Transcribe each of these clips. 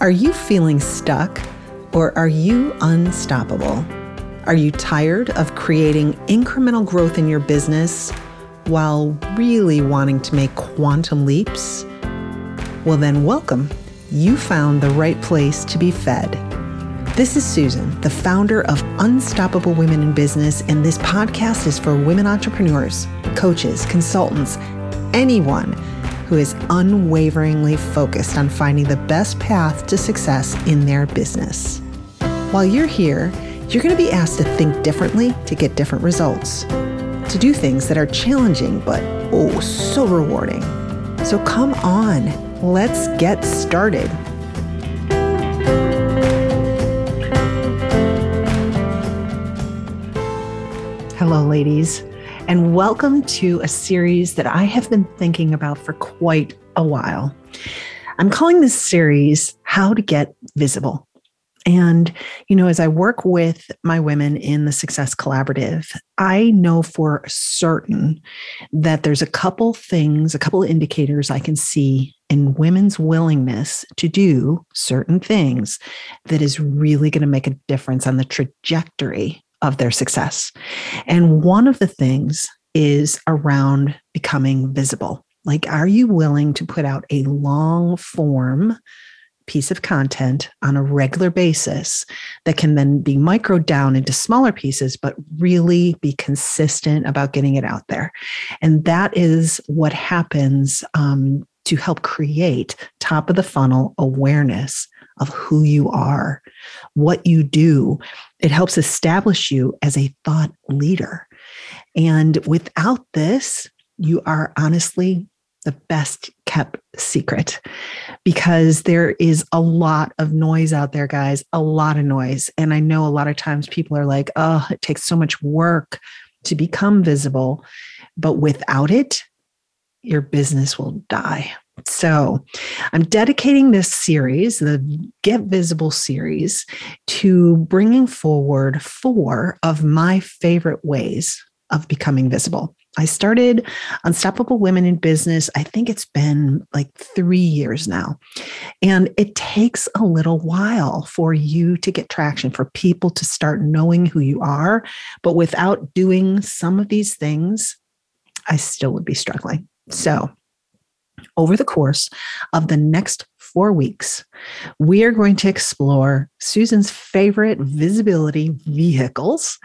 Are you feeling stuck or are you unstoppable? Are you tired of creating incremental growth in your business while really wanting to make quantum leaps? Well, then, welcome. You found the right place to be fed. This is Susan, the founder of Unstoppable Women in Business, and this podcast is for women entrepreneurs, coaches, consultants, anyone who is unwaveringly focused on finding the best path to success in their business. While you're here, you're going to be asked to think differently to get different results, to do things that are challenging but oh, so rewarding. So come on, let's get started. Hello, ladies and welcome to a series that I have been thinking about for quite a while. I'm calling this series How to Get Visible. And, you know, as I work with my women in the Success Collaborative, I know for certain that there's a couple things, a couple indicators I can see in women's willingness to do certain things that is really going to make a difference on the trajectory of their success. And one of the things is around becoming visible. Like, are you willing to put out a long form piece of content on a regular basis that can then be micro down into smaller pieces, but really be consistent about getting it out there? And that is what happens um, to help create top of the funnel awareness of who you are, what you do. It helps establish you as a thought leader. And without this, you are honestly the best kept secret because there is a lot of noise out there, guys, a lot of noise. And I know a lot of times people are like, oh, it takes so much work to become visible. But without it, your business will die. So, I'm dedicating this series, the Get Visible series, to bringing forward four of my favorite ways of becoming visible. I started Unstoppable Women in Business, I think it's been like three years now. And it takes a little while for you to get traction, for people to start knowing who you are. But without doing some of these things, I still would be struggling. So, over the course of the next four weeks, we are going to explore Susan's favorite visibility vehicles.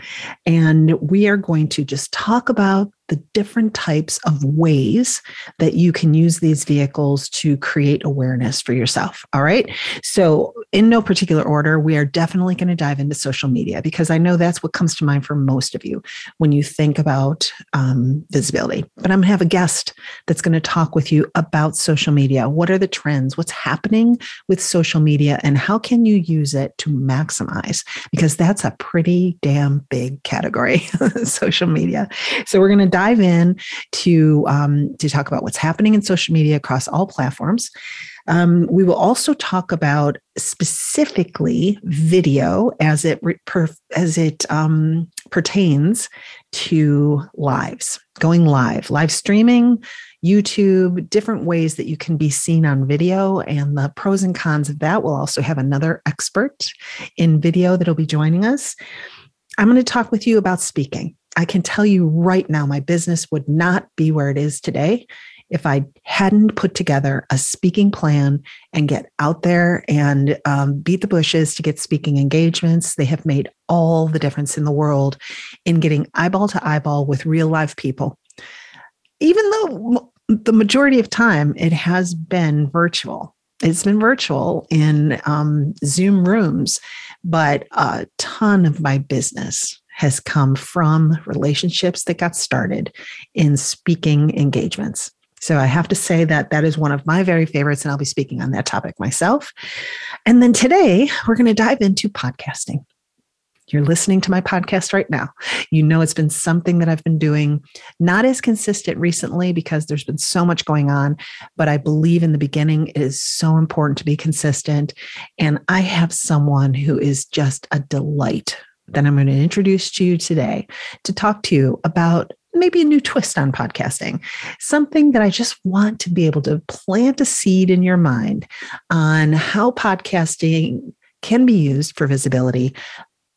And we are going to just talk about the different types of ways that you can use these vehicles to create awareness for yourself. All right. So, in no particular order, we are definitely going to dive into social media because I know that's what comes to mind for most of you when you think about um, visibility. But I'm going to have a guest that's going to talk with you about social media. What are the trends? What's happening with social media? And how can you use it to maximize? Because that's a pretty damn big category, social media. So, we're going to dive in to um, to talk about what's happening in social media across all platforms. Um, we will also talk about specifically video as it per, as it um, pertains to lives, going live, live streaming, YouTube, different ways that you can be seen on video, and the pros and cons of that. We'll also have another expert in video that'll be joining us. I'm going to talk with you about speaking. I can tell you right now, my business would not be where it is today if I hadn't put together a speaking plan and get out there and um, beat the bushes to get speaking engagements. They have made all the difference in the world in getting eyeball to eyeball with real live people. Even though the majority of time it has been virtual, it's been virtual in um, Zoom rooms, but a ton of my business has come from relationships that got started in speaking engagements. So I have to say that that is one of my very favorites, and I'll be speaking on that topic myself. And then today, we're going to dive into podcasting. You're listening to my podcast right now. You know, it's been something that I've been doing not as consistent recently because there's been so much going on, but I believe in the beginning it is so important to be consistent. And I have someone who is just a delight that I'm going to introduce to you today to talk to you about maybe a new twist on podcasting, something that I just want to be able to plant a seed in your mind on how podcasting can be used for visibility,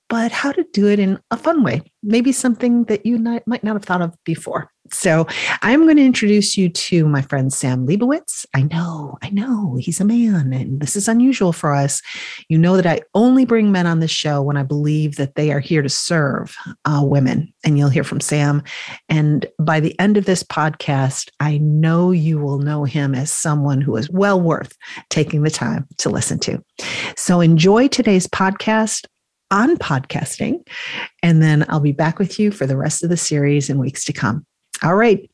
but how to do it in a fun way, maybe something that you not, might not have thought of before. So I'm going to introduce you to my friend Sam Liebowitz. I know, I know he's a man, and this is unusual for us. You know that I only bring men on this show when I believe that they are here to serve uh, women, and you'll hear from Sam. And by the end of this podcast, I know you will know him as someone who is well worth taking the time to listen to. So enjoy today's podcast on podcasting. And then I'll be back with you for the rest of the series in weeks to come. All right,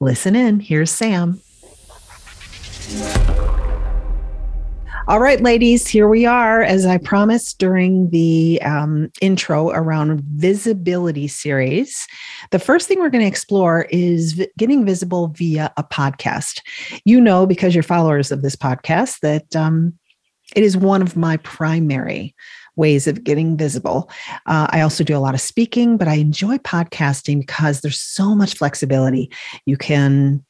listen in. Here's Sam. All right, ladies, here we are. As I promised during the um, intro around visibility series, the first thing we're going to explore is v- getting visible via a podcast. You know, because you're followers of this podcast, that um, it is one of my primary ways of getting visible. Uh, I also do a lot of speaking, but I enjoy podcasting because there's so much flexibility. You can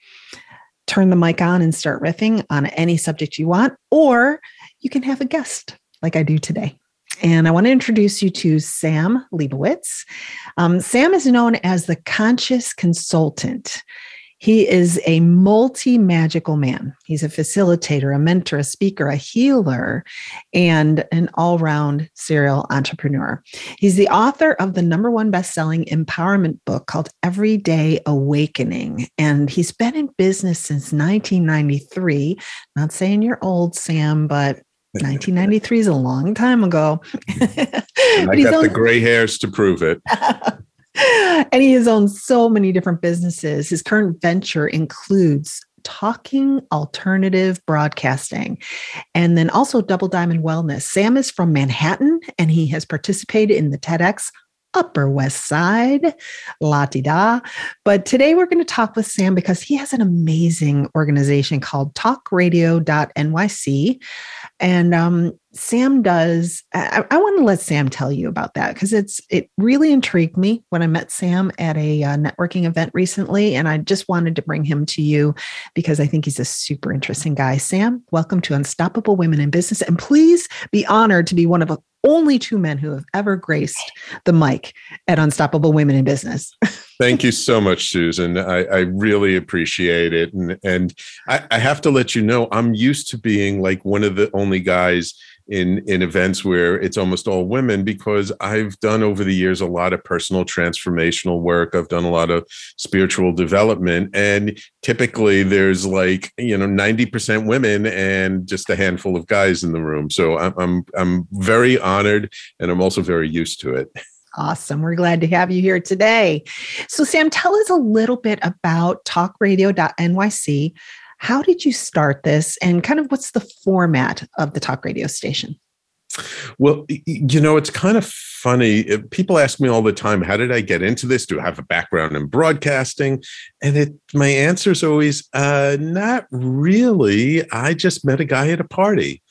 turn the mic on and start riffing on any subject you want, or you can have a guest like I do today. And I want to introduce you to Sam Liebowitz. Um, Sam is known as the conscious consultant. He is a multi magical man. He's a facilitator, a mentor, a speaker, a healer, and an all round serial entrepreneur. He's the author of the number one best selling empowerment book called Everyday Awakening. And he's been in business since 1993. Not saying you're old, Sam, but 1993 is a long time ago. I got the gray hairs to prove it. and he has owned so many different businesses. His current venture includes Talking Alternative Broadcasting and then also Double Diamond Wellness. Sam is from Manhattan and he has participated in the TEDx Upper West Side, la di da. But today we're going to talk with Sam because he has an amazing organization called talkradio.nyc. And um, Sam does, I, I, want to let Sam tell you about that because it's, it really intrigued me when I met Sam at a uh, networking event recently. And I just wanted to bring him to you because I think he's a super interesting guy. Sam, welcome to Unstoppable Women in Business. And please be honored to be one of a only two men who have ever graced the mic at Unstoppable Women in Business. Thank you so much, Susan. I, I really appreciate it. And, and I, I have to let you know, I'm used to being like one of the only guys in in events where it's almost all women because I've done over the years a lot of personal transformational work. I've done a lot of spiritual development and typically there's like, you know, 90% women and just a handful of guys in the room. So I'm I'm I'm very honored and I'm also very used to it. Awesome. We're glad to have you here today. So, Sam, tell us a little bit about talkradio.nyc. How did you start this and kind of what's the format of the talk radio station? Well, you know, it's kind of funny. People ask me all the time, how did I get into this? Do I have a background in broadcasting? And it my answer is always, uh, not really. I just met a guy at a party.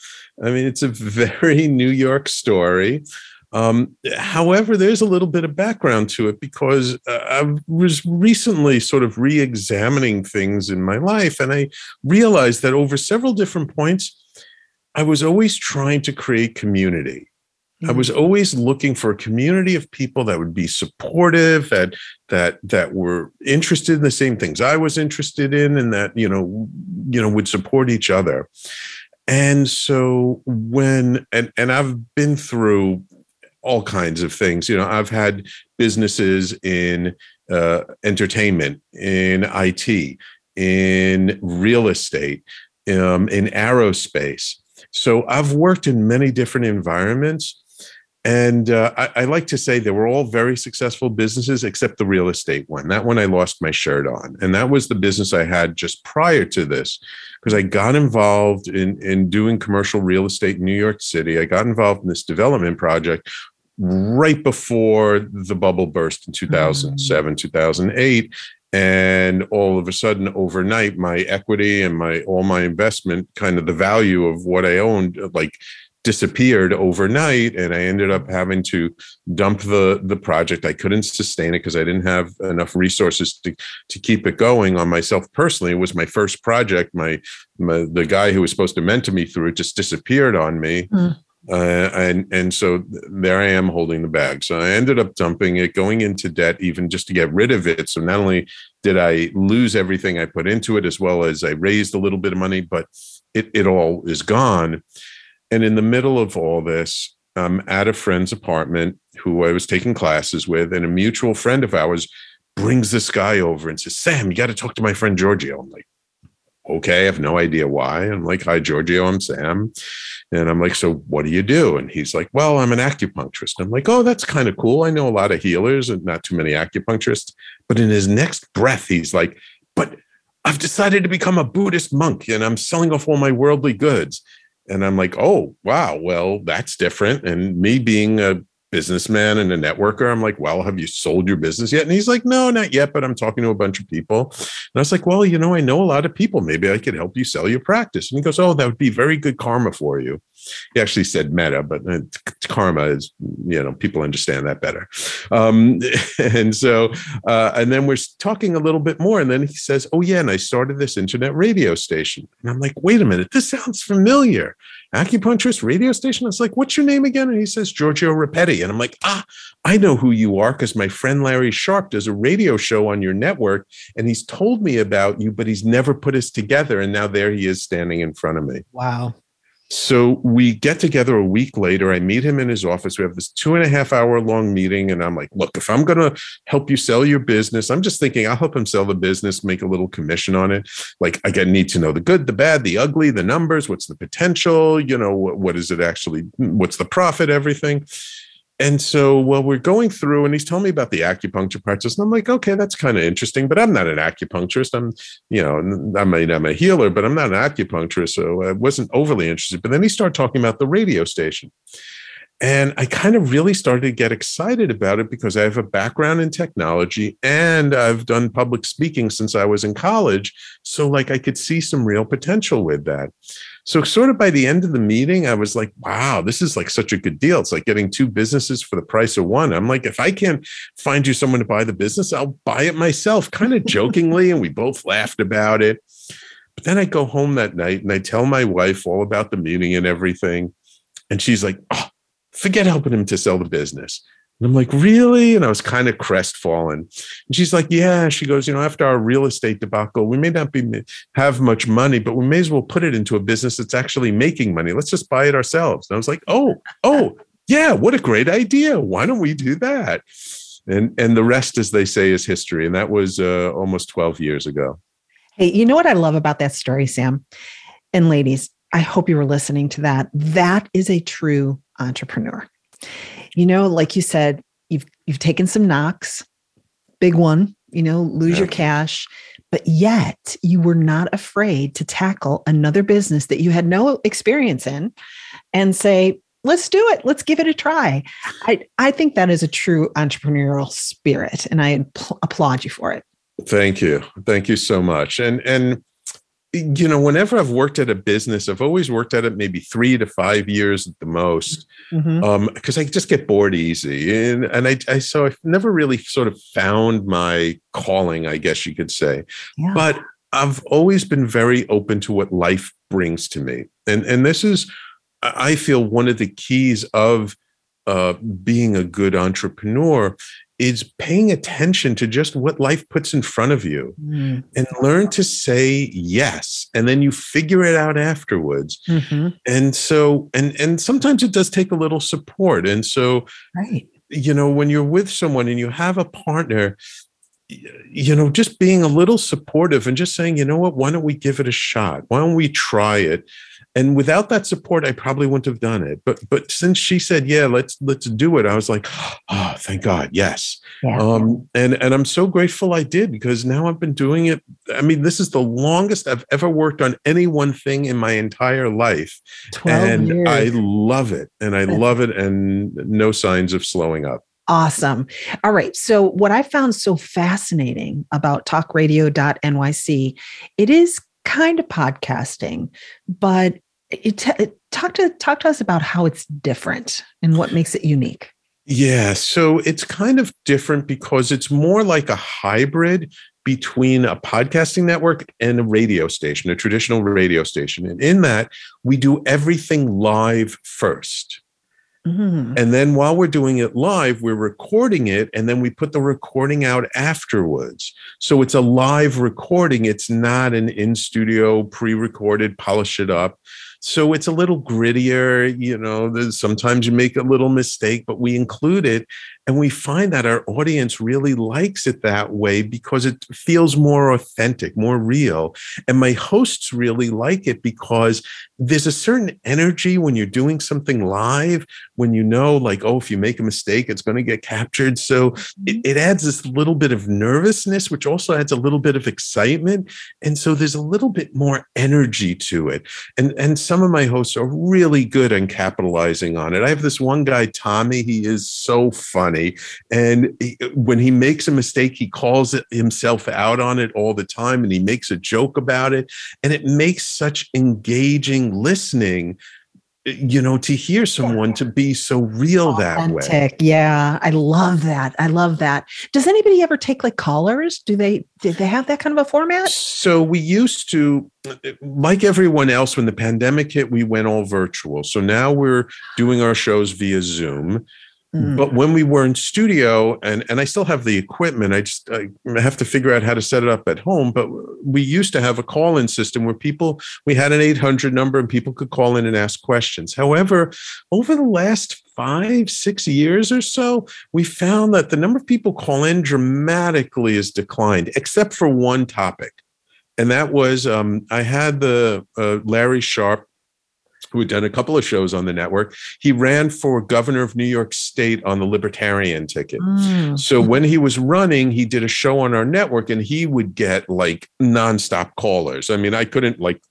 I mean, it's a very New York story. Um, however, there's a little bit of background to it because uh, I was recently sort of re examining things in my life, and I realized that over several different points, I was always trying to create community. Mm-hmm. I was mm. always looking for a community of people that would be supportive, that that that were interested in the same things I was interested in, and that you know, you know, would support each other. And so when and and I've been through all kinds of things. You know, I've had businesses in uh, entertainment, in IT, in real estate, um, in aerospace. So I've worked in many different environments. And uh, I, I, like to say they were all very successful businesses, except the real estate one. That one I lost my shirt on. And that was the business I had just prior to this, because I got involved in, in doing commercial real estate in New York City. I got involved in this development project right before the bubble burst in 2007, mm. 2008 and all of a sudden overnight my equity and my all my investment kind of the value of what i owned like disappeared overnight and i ended up having to dump the the project i couldn't sustain it because i didn't have enough resources to to keep it going on myself personally it was my first project my, my the guy who was supposed to mentor me through it just disappeared on me mm. Uh, and and so there I am holding the bag. So I ended up dumping it, going into debt, even just to get rid of it. So not only did I lose everything I put into it, as well as I raised a little bit of money, but it it all is gone. And in the middle of all this, I'm at a friend's apartment who I was taking classes with, and a mutual friend of ours brings this guy over and says, "Sam, you got to talk to my friend Giorgio." I'm like, okay, I have no idea why. I'm like, hi, Giorgio, I'm Sam. And I'm like, so what do you do? And he's like, well, I'm an acupuncturist. I'm like, oh, that's kind of cool. I know a lot of healers and not too many acupuncturists. But in his next breath, he's like, but I've decided to become a Buddhist monk and I'm selling off all my worldly goods. And I'm like, oh, wow, well, that's different. And me being a businessman and a networker. I'm like, well, have you sold your business yet? And he's like, no, not yet, but I'm talking to a bunch of people. And I was like, well, you know, I know a lot of people. Maybe I could help you sell your practice. And he goes, oh, that would be very good karma for you. He actually said metta, but uh, karma is, you know, people understand that better. Um, and so, uh, and then we're talking a little bit more. And then he says, oh, yeah, and I started this internet radio station. And I'm like, wait a minute, this sounds familiar acupuncturist radio station. I was like, what's your name again? And he says, Giorgio Rapetti. And I'm like, ah, I know who you are because my friend Larry Sharpe does a radio show on your network and he's told me about you, but he's never put us together. And now there he is standing in front of me. Wow. So we get together a week later. I meet him in his office. We have this two and a half hour long meeting. And I'm like, look, if I'm going to help you sell your business, I'm just thinking I'll help him sell the business, make a little commission on it. Like, I need to know the good, the bad, the ugly, the numbers, what's the potential, you know, what, what is it actually, what's the profit, everything and so while we're going through and he's telling me about the acupuncture practice and i'm like okay that's kind of interesting but i'm not an acupuncturist i'm you know i mean i'm a healer but i'm not an acupuncturist so i wasn't overly interested but then he started talking about the radio station and I kind of really started to get excited about it because I have a background in technology and I've done public speaking since I was in college. So, like, I could see some real potential with that. So, sort of by the end of the meeting, I was like, wow, this is like such a good deal. It's like getting two businesses for the price of one. I'm like, if I can't find you someone to buy the business, I'll buy it myself, kind of jokingly. and we both laughed about it. But then I go home that night and I tell my wife all about the meeting and everything. And she's like, oh, forget helping him to sell the business. And I'm like, really? And I was kind of crestfallen. And she's like, yeah. She goes, you know, after our real estate debacle, we may not be have much money, but we may as well put it into a business that's actually making money. Let's just buy it ourselves. And I was like, oh, oh, yeah, what a great idea. Why don't we do that? And and the rest, as they say, is history. And that was uh, almost 12 years ago. Hey, you know what I love about that story, Sam? And ladies, I hope you were listening to that. That is a true entrepreneur. You know, like you said, you've you've taken some knocks, big one, you know, lose yeah. your cash, but yet you were not afraid to tackle another business that you had no experience in and say, let's do it. Let's give it a try. I, I think that is a true entrepreneurial spirit and I applaud you for it. Thank you. Thank you so much. And and you know, whenever I've worked at a business, I've always worked at it maybe three to five years at the most, because mm-hmm. um, I just get bored easy, and and I, I so I've never really sort of found my calling, I guess you could say, yeah. but I've always been very open to what life brings to me, and and this is, I feel, one of the keys of uh, being a good entrepreneur is paying attention to just what life puts in front of you mm. and learn to say yes and then you figure it out afterwards mm-hmm. and so and and sometimes it does take a little support and so right you know when you're with someone and you have a partner you know just being a little supportive and just saying you know what? Why don't we give it a shot? Why don't we try it? And without that support i probably wouldn't have done it. But but since she said yeah let's let's do it i was like oh thank god yes. Yeah. um and and i'm so grateful i did because now i've been doing it. I mean this is the longest i've ever worked on any one thing in my entire life. And years. i love it. And i love it and no signs of slowing up Awesome. All right. So, what I found so fascinating about talkradio.nyc, it is kind of podcasting, but it, t- talk to talk to us about how it's different and what makes it unique. Yeah, so it's kind of different because it's more like a hybrid between a podcasting network and a radio station, a traditional radio station. And in that, we do everything live first. Mm-hmm. And then while we're doing it live, we're recording it and then we put the recording out afterwards. So it's a live recording. It's not an in studio, pre recorded, polish it up. So it's a little grittier. You know, sometimes you make a little mistake, but we include it. And we find that our audience really likes it that way because it feels more authentic, more real. And my hosts really like it because there's a certain energy when you're doing something live, when you know, like, oh, if you make a mistake, it's going to get captured. So it, mm-hmm. it adds this little bit of nervousness, which also adds a little bit of excitement. And so there's a little bit more energy to it. And, and some of my hosts are really good on capitalizing on it. I have this one guy, Tommy, he is so funny And he, when he makes a mistake, he calls it himself out on it all the time and he makes a joke about it. And it makes such engaging listening you know to hear someone to be so real Authentic. that way. Yeah i love that. I love that. Does anybody ever take like callers? Do they did they have that kind of a format? So we used to like everyone else when the pandemic hit we went all virtual. So now we're doing our shows via zoom Mm. But when we were in studio, and and I still have the equipment, I just I have to figure out how to set it up at home. But we used to have a call-in system where people we had an 800 number and people could call in and ask questions. However, over the last five six years or so, we found that the number of people call in dramatically has declined, except for one topic, and that was um, I had the uh, Larry Sharpe who had done a couple of shows on the network. He ran for governor of New York State on the Libertarian ticket. Mm. So when he was running, he did a show on our network and he would get like nonstop callers. I mean, I couldn't like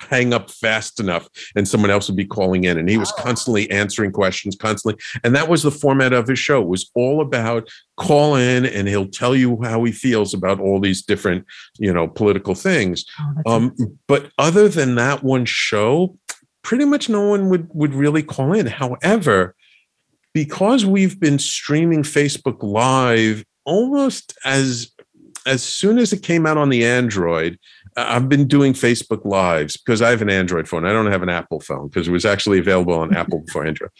hang up fast enough and someone else would be calling in and he was oh. constantly answering questions constantly and that was the format of his show it was all about call in and he'll tell you how he feels about all these different you know political things oh, um, but other than that one show pretty much no one would would really call in. However, because we've been streaming Facebook Live almost as as soon as it came out on the Android, I've been doing Facebook Lives because I have an Android phone. I don't have an Apple phone because it was actually available on Apple before Android.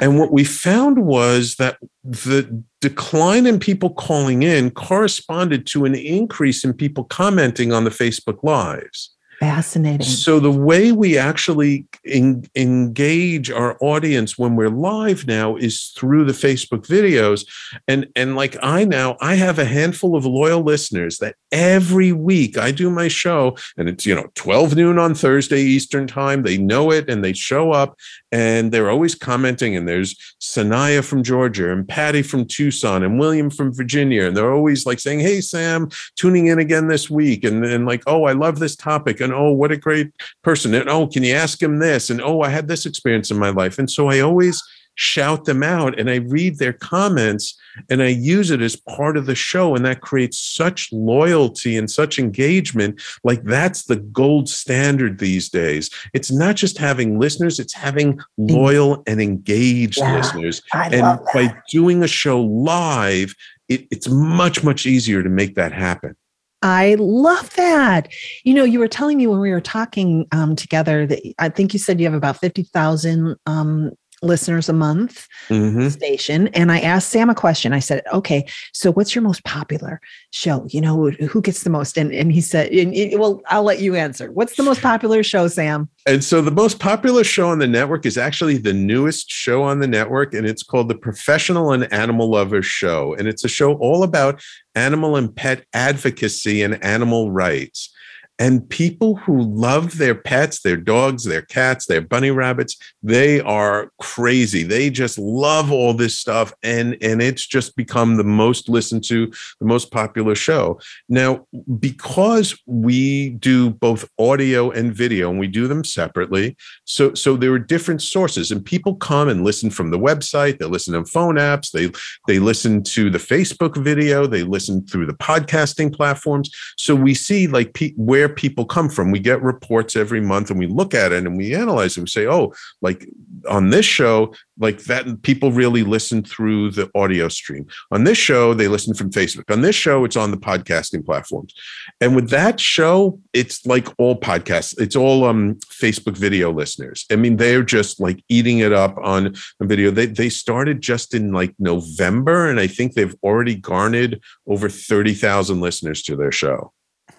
And what we found was that the decline in people calling in corresponded to an increase in people commenting on the Facebook Lives. Fascinating. So the way we actually in, engage our audience when we're live now is through the Facebook videos. And and like I now I have a handful of loyal listeners that every week I do my show and it's you know 12 noon on Thursday Eastern time. They know it and they show up and they're always commenting. And there's Sanaya from Georgia and Patty from Tucson and William from Virginia. And they're always like saying, Hey Sam, tuning in again this week. And, and like, oh, I love this topic. And oh, what a great person. And oh, can you ask him this? And oh, I had this experience in my life. And so I always shout them out and I read their comments and I use it as part of the show. And that creates such loyalty and such engagement. Like that's the gold standard these days. It's not just having listeners, it's having mm. loyal and engaged yeah, listeners. I and by doing a show live, it, it's much, much easier to make that happen. I love that. You know, you were telling me when we were talking um, together that I think you said you have about 50,000 um, listeners a month mm-hmm. station. And I asked Sam a question. I said, okay, so what's your most popular show? You know, who gets the most? And, and he said, and, and, well, I'll let you answer. What's the most popular show, Sam? And so the most popular show on the network is actually the newest show on the network, and it's called the Professional and Animal Lovers Show. And it's a show all about animal and pet advocacy and animal rights. And people who love their pets, their dogs, their cats, their bunny rabbits, they are crazy. They just love all this stuff. And, and it's just become the most listened to, the most popular show. Now, because we do both audio and video and we do them separately, so, so there are different sources and people come and listen from the website, they listen on phone apps, they, they listen to the Facebook video, they listen through the podcasting platforms. So we see like where where people come from. We get reports every month and we look at it and we analyze them. We say, oh, like on this show, like that people really listen through the audio stream. On this show, they listen from Facebook. On this show, it's on the podcasting platforms. And with that show, it's like all podcasts, it's all um Facebook video listeners. I mean, they're just like eating it up on video. They they started just in like November, and I think they've already garnered over 30,000 listeners to their show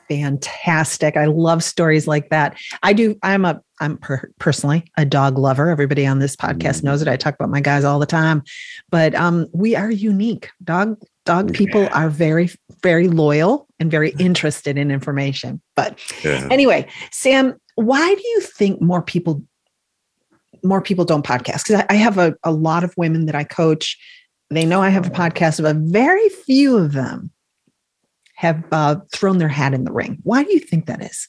fantastic. I love stories like that. I do. I'm a. I'm per- personally a dog lover. Everybody on this podcast knows it. I talk about my guys all the time, but um, we are unique. Dog dog people are very very loyal and very interested in information. But yeah. anyway, Sam, why do you think more people more people don't podcast? Because I, I have a, a lot of women that I coach. They know I have a podcast, but very few of them have uh, thrown their hat in the ring. Why do you think that is?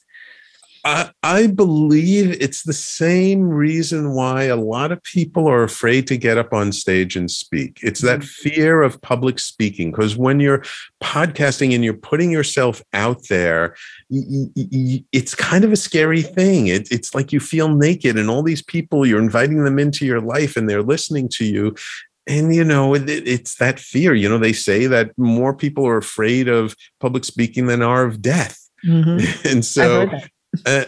I, I believe it's the same reason why a lot of people are afraid to get up on stage and speak. It's that mm-hmm. fear of public speaking. Because when you're podcasting and you're putting yourself out there, it's kind of a scary thing. It, it's like you feel naked, and all these people, you're inviting them into your life and they're listening to you and you know it, it's that fear you know they say that more people are afraid of public speaking than are of death. Mm-hmm. and so uh,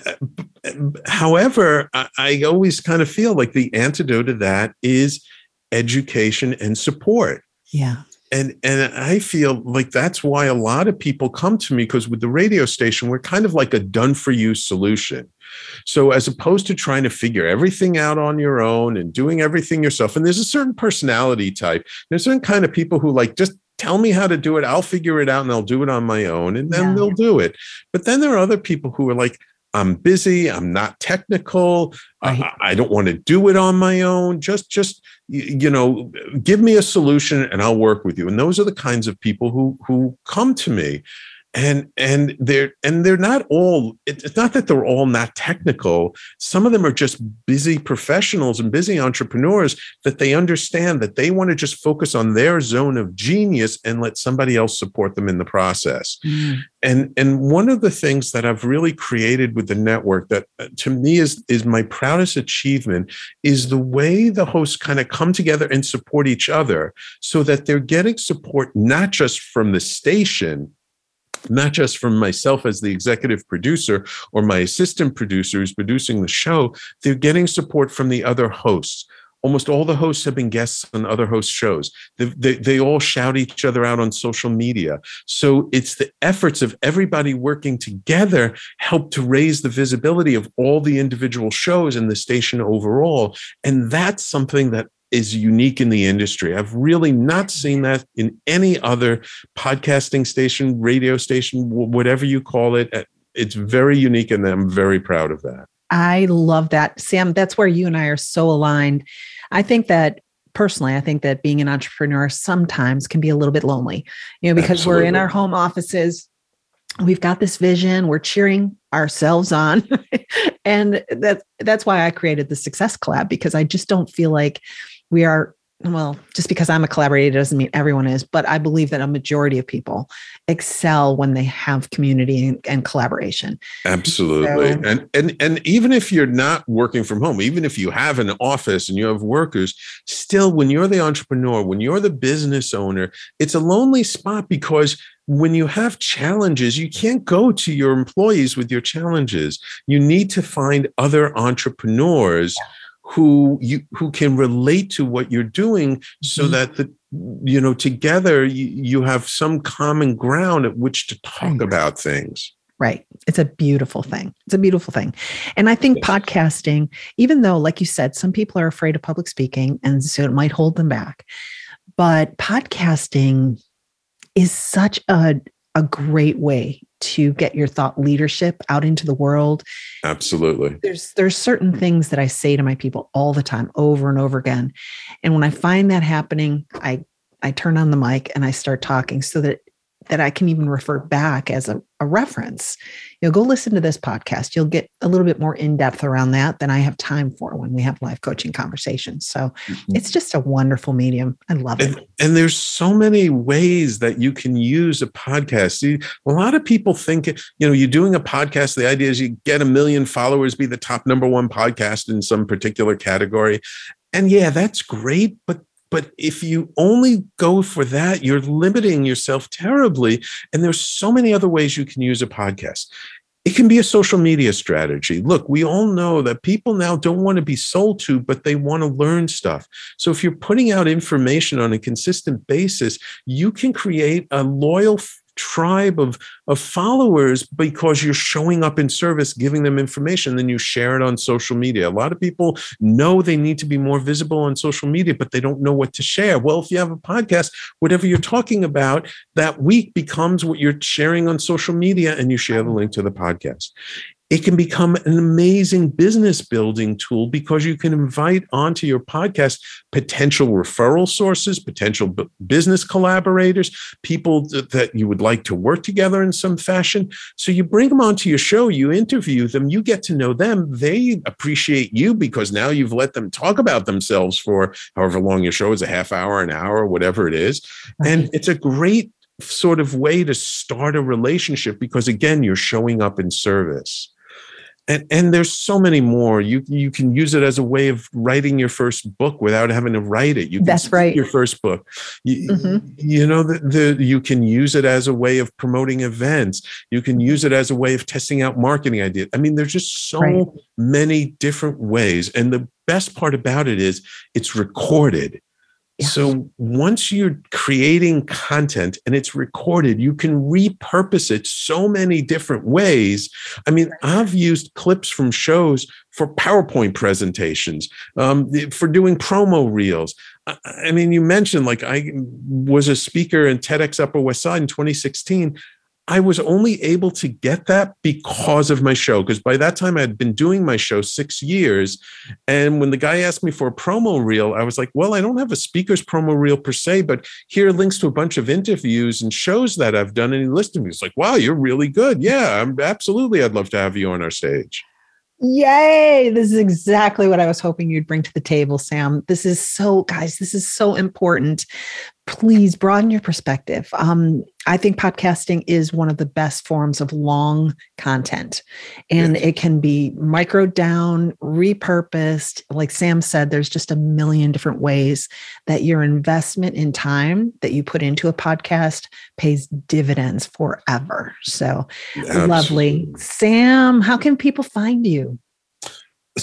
however I, I always kind of feel like the antidote to that is education and support. Yeah and and i feel like that's why a lot of people come to me because with the radio station we're kind of like a done for you solution. So as opposed to trying to figure everything out on your own and doing everything yourself and there's a certain personality type. There's certain kind of people who like just tell me how to do it. I'll figure it out and i'll do it on my own and then yeah. they'll do it. But then there are other people who are like I'm busy. I'm not technical. Right. I, I, don't want to do it on my own. Just, just you know, give me a solution, and I'll work with you. And those are the kinds of people who who come to me and and they're and they're not all it's not that they're all not technical some of them are just busy professionals and busy entrepreneurs that they understand that they want to just focus on their zone of genius and let somebody else support them in the process mm. and and one of the things that i've really created with the network that uh, to me is is my proudest achievement is the way the hosts kind of come together and support each other so that they're getting support not just from the station not just from myself as the executive producer or my assistant producer who's producing the show, they're getting support from the other hosts. Almost all the hosts have been guests on other host shows. They, they, they, all shout each other out on social media. So it's the efforts of everybody working together help to raise the visibility of all the individual shows in the station overall. And that's something that is unique in the industry. I've really not seen that in any other podcasting station, radio station, whatever you call it. Uh, it's very unique, and I'm very proud of that. I love that. Sam, that's where you and I are so aligned. I think that personally, I think that being an entrepreneur sometimes can be a little bit lonely, you know, because Absolutely. we're in our home offices. We've got this vision, we're cheering ourselves on. and that's that's why I created the Success Collab because I just don't feel like we are well, just because I'm a collaborator doesn't mean everyone is, but I believe that a majority of people excel when they have community and, and collaboration. Absolutely. So, and and and even if you're not working from home, even if you have an office and you have workers, still when you're the entrepreneur, when you're the business owner, it's a lonely spot because when you have challenges, you can't go to your employees with your challenges. You need to find other entrepreneurs. Yeah who you who can relate to what you're doing so mm-hmm. that the you know together you, you have some common ground at which to talk right. about things right it's a beautiful thing it's a beautiful thing and i think yes. podcasting even though like you said some people are afraid of public speaking and so it might hold them back but podcasting is such a a great way to get your thought leadership out into the world. Absolutely. There's there's certain things that I say to my people all the time over and over again. And when I find that happening, I I turn on the mic and I start talking so that that I can even refer back as a, a reference. You know, go listen to this podcast. You'll get a little bit more in depth around that than I have time for when we have live coaching conversations. So mm-hmm. it's just a wonderful medium. I love and, it. And there's so many ways that you can use a podcast. See, a lot of people think, you know, you're doing a podcast. The idea is you get a million followers, be the top number one podcast in some particular category. And yeah, that's great, but but if you only go for that, you're limiting yourself terribly. And there's so many other ways you can use a podcast. It can be a social media strategy. Look, we all know that people now don't want to be sold to, but they want to learn stuff. So if you're putting out information on a consistent basis, you can create a loyal tribe of, of followers because you're showing up in service, giving them information, then you share it on social media. A lot of people know they need to be more visible on social media, but they don't know what to share. Well, if you have a podcast, whatever you're talking about that week becomes what you're sharing on social media, and you share the link to the podcast it can become an amazing business building tool because you can invite onto your podcast potential referral sources, potential b- business collaborators, people th- that you would like to work together in some fashion. So you bring them onto your show, you interview them, you get to know them. They appreciate you because now you've let them talk about themselves for however long your show is a half hour, an hour, whatever it is. And it's a great sort of way to start a relationship because again you're showing up in service and and there's so many more. You you can use it as a way of writing your first book without having to write it. You can that's right. your first book. You, mm-hmm. you know the, the you can use it as a way of promoting events. You can use it as a way of testing out marketing ideas. I mean there's just so right. many different ways. And the best part about it is it's recorded so once you're creating content and it's recorded, you can repurpose it so many different ways. I mean, I've used clips from shows for PowerPoint presentations, um, for doing promo reels. I mean, you mentioned like I was a speaker in TEDx Upper West Side in 2016. I was only able to get that because of my show. Because by that time, I had been doing my show six years. And when the guy asked me for a promo reel, I was like, well, I don't have a speaker's promo reel per se, but here are links to a bunch of interviews and shows that I've done. And he listed me. He's like, wow, you're really good. Yeah, I'm absolutely. I'd love to have you on our stage. Yay. This is exactly what I was hoping you'd bring to the table, Sam. This is so, guys, this is so important please broaden your perspective. Um, I think podcasting is one of the best forms of long content, and yes. it can be micro down, repurposed. Like Sam said, there's just a million different ways that your investment in time that you put into a podcast pays dividends forever. So Absolutely. lovely. Sam, how can people find you?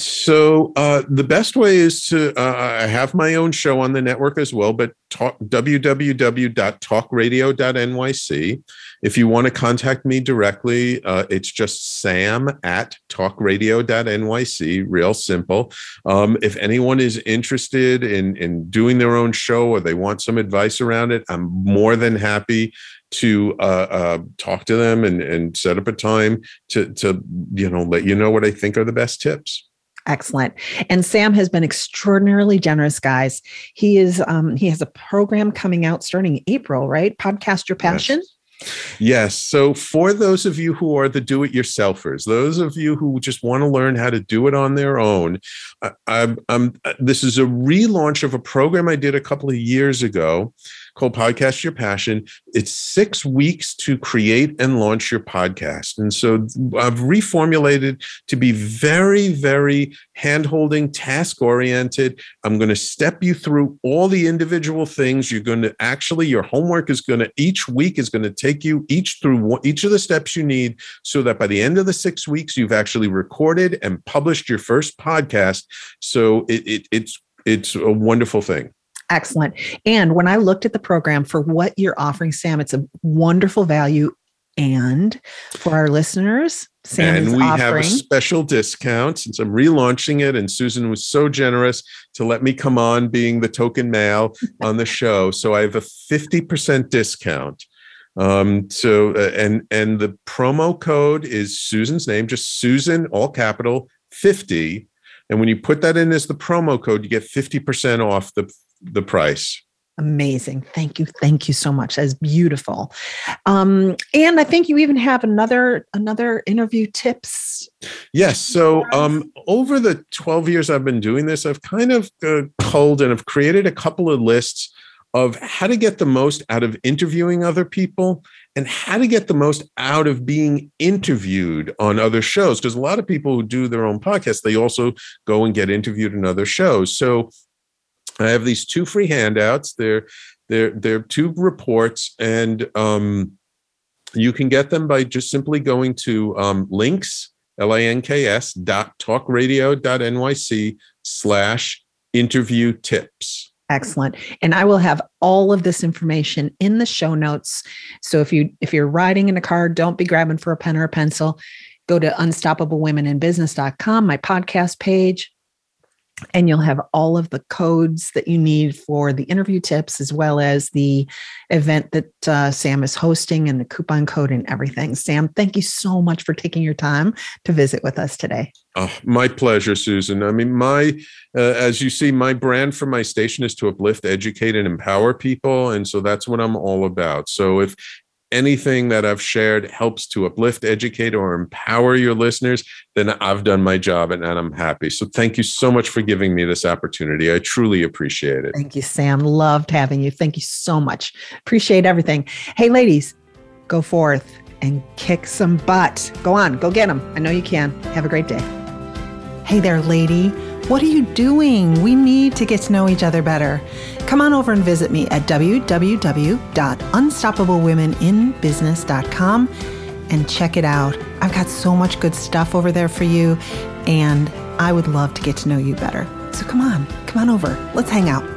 So uh, the best way is to uh, I have my own show on the network as well, but talk www.talkradio.nyc. If you want to contact me directly, uh, it's just sam at talkradio.nyc. Real simple. Um, if anyone is interested in in doing their own show or they want some advice around it, I'm more than happy to uh, uh, talk to them and, and set up a time to to you know let you know what I think are the best tips. Excellent. And Sam has been extraordinarily generous, guys. He is um, he has a program coming out starting April, right? Podcast Your Passion. Yes. Yes. So, for those of you who are the do it yourselfers, those of you who just want to learn how to do it on their own, I, I'm, I'm, this is a relaunch of a program I did a couple of years ago called Podcast Your Passion. It's six weeks to create and launch your podcast. And so I've reformulated to be very, very hand-holding, task-oriented. I'm going to step you through all the individual things. You're going to actually, your homework is going to, each week is going to take you each through each of the steps you need so that by the end of the six weeks, you've actually recorded and published your first podcast. So it, it it's it's a wonderful thing. Excellent. And when I looked at the program for what you're offering, Sam, it's a wonderful value. And for our listeners, Sam and we offering- have a special discount since I'm relaunching it. And Susan was so generous to let me come on being the token male on the show. So I have a 50% discount. Um, so uh, and and the promo code is Susan's name, just Susan, all capital 50. And when you put that in as the promo code, you get 50% off the the price. Amazing. Thank you. Thank you so much. That's beautiful. Um, and I think you even have another another interview tips. Yes. So um, over the 12 years I've been doing this, I've kind of uh, culled and have created a couple of lists of how to get the most out of interviewing other people and how to get the most out of being interviewed on other shows. Because a lot of people who do their own podcasts, they also go and get interviewed in other shows. So I have these two free handouts. They're they're they're two reports, and um, you can get them by just simply going to um, links l-a-n-k-s dot talkradio dot nyc slash interview tips. Excellent. And i will have all of this information in the show notes. So if you if you're riding in a car don't be grabbing for a pen or a pencil. Go to unstoppablewomeninbusiness.com my podcast page and you'll have all of the codes that you need for the interview tips as well as the event that uh, sam is hosting and the coupon code and everything. Sam thank you so much for taking your time to visit with us today. Oh, my pleasure susan. I mean my uh, as you see my brand for my station is to uplift educate and empower people and so that's what i'm all about. So if anything that I've shared helps to uplift, educate, or empower your listeners, then I've done my job and, and, I'm happy. So thank you so much for giving me this opportunity. I truly appreciate it. Thank you, Sam. Loved having you. Thank you so much. Appreciate everything. Hey, ladies, go forth and kick some butt. Go on, go get them. I know you can. Have a great day. Hey there, lady. What are you doing? We need to get to know each other better. Come on over and visit me at www.unstoppablewomeninbusiness.com and check it out. I've got so much good stuff over there for you, and I would love to get to know you better. So come on, come on over. Let's hang out.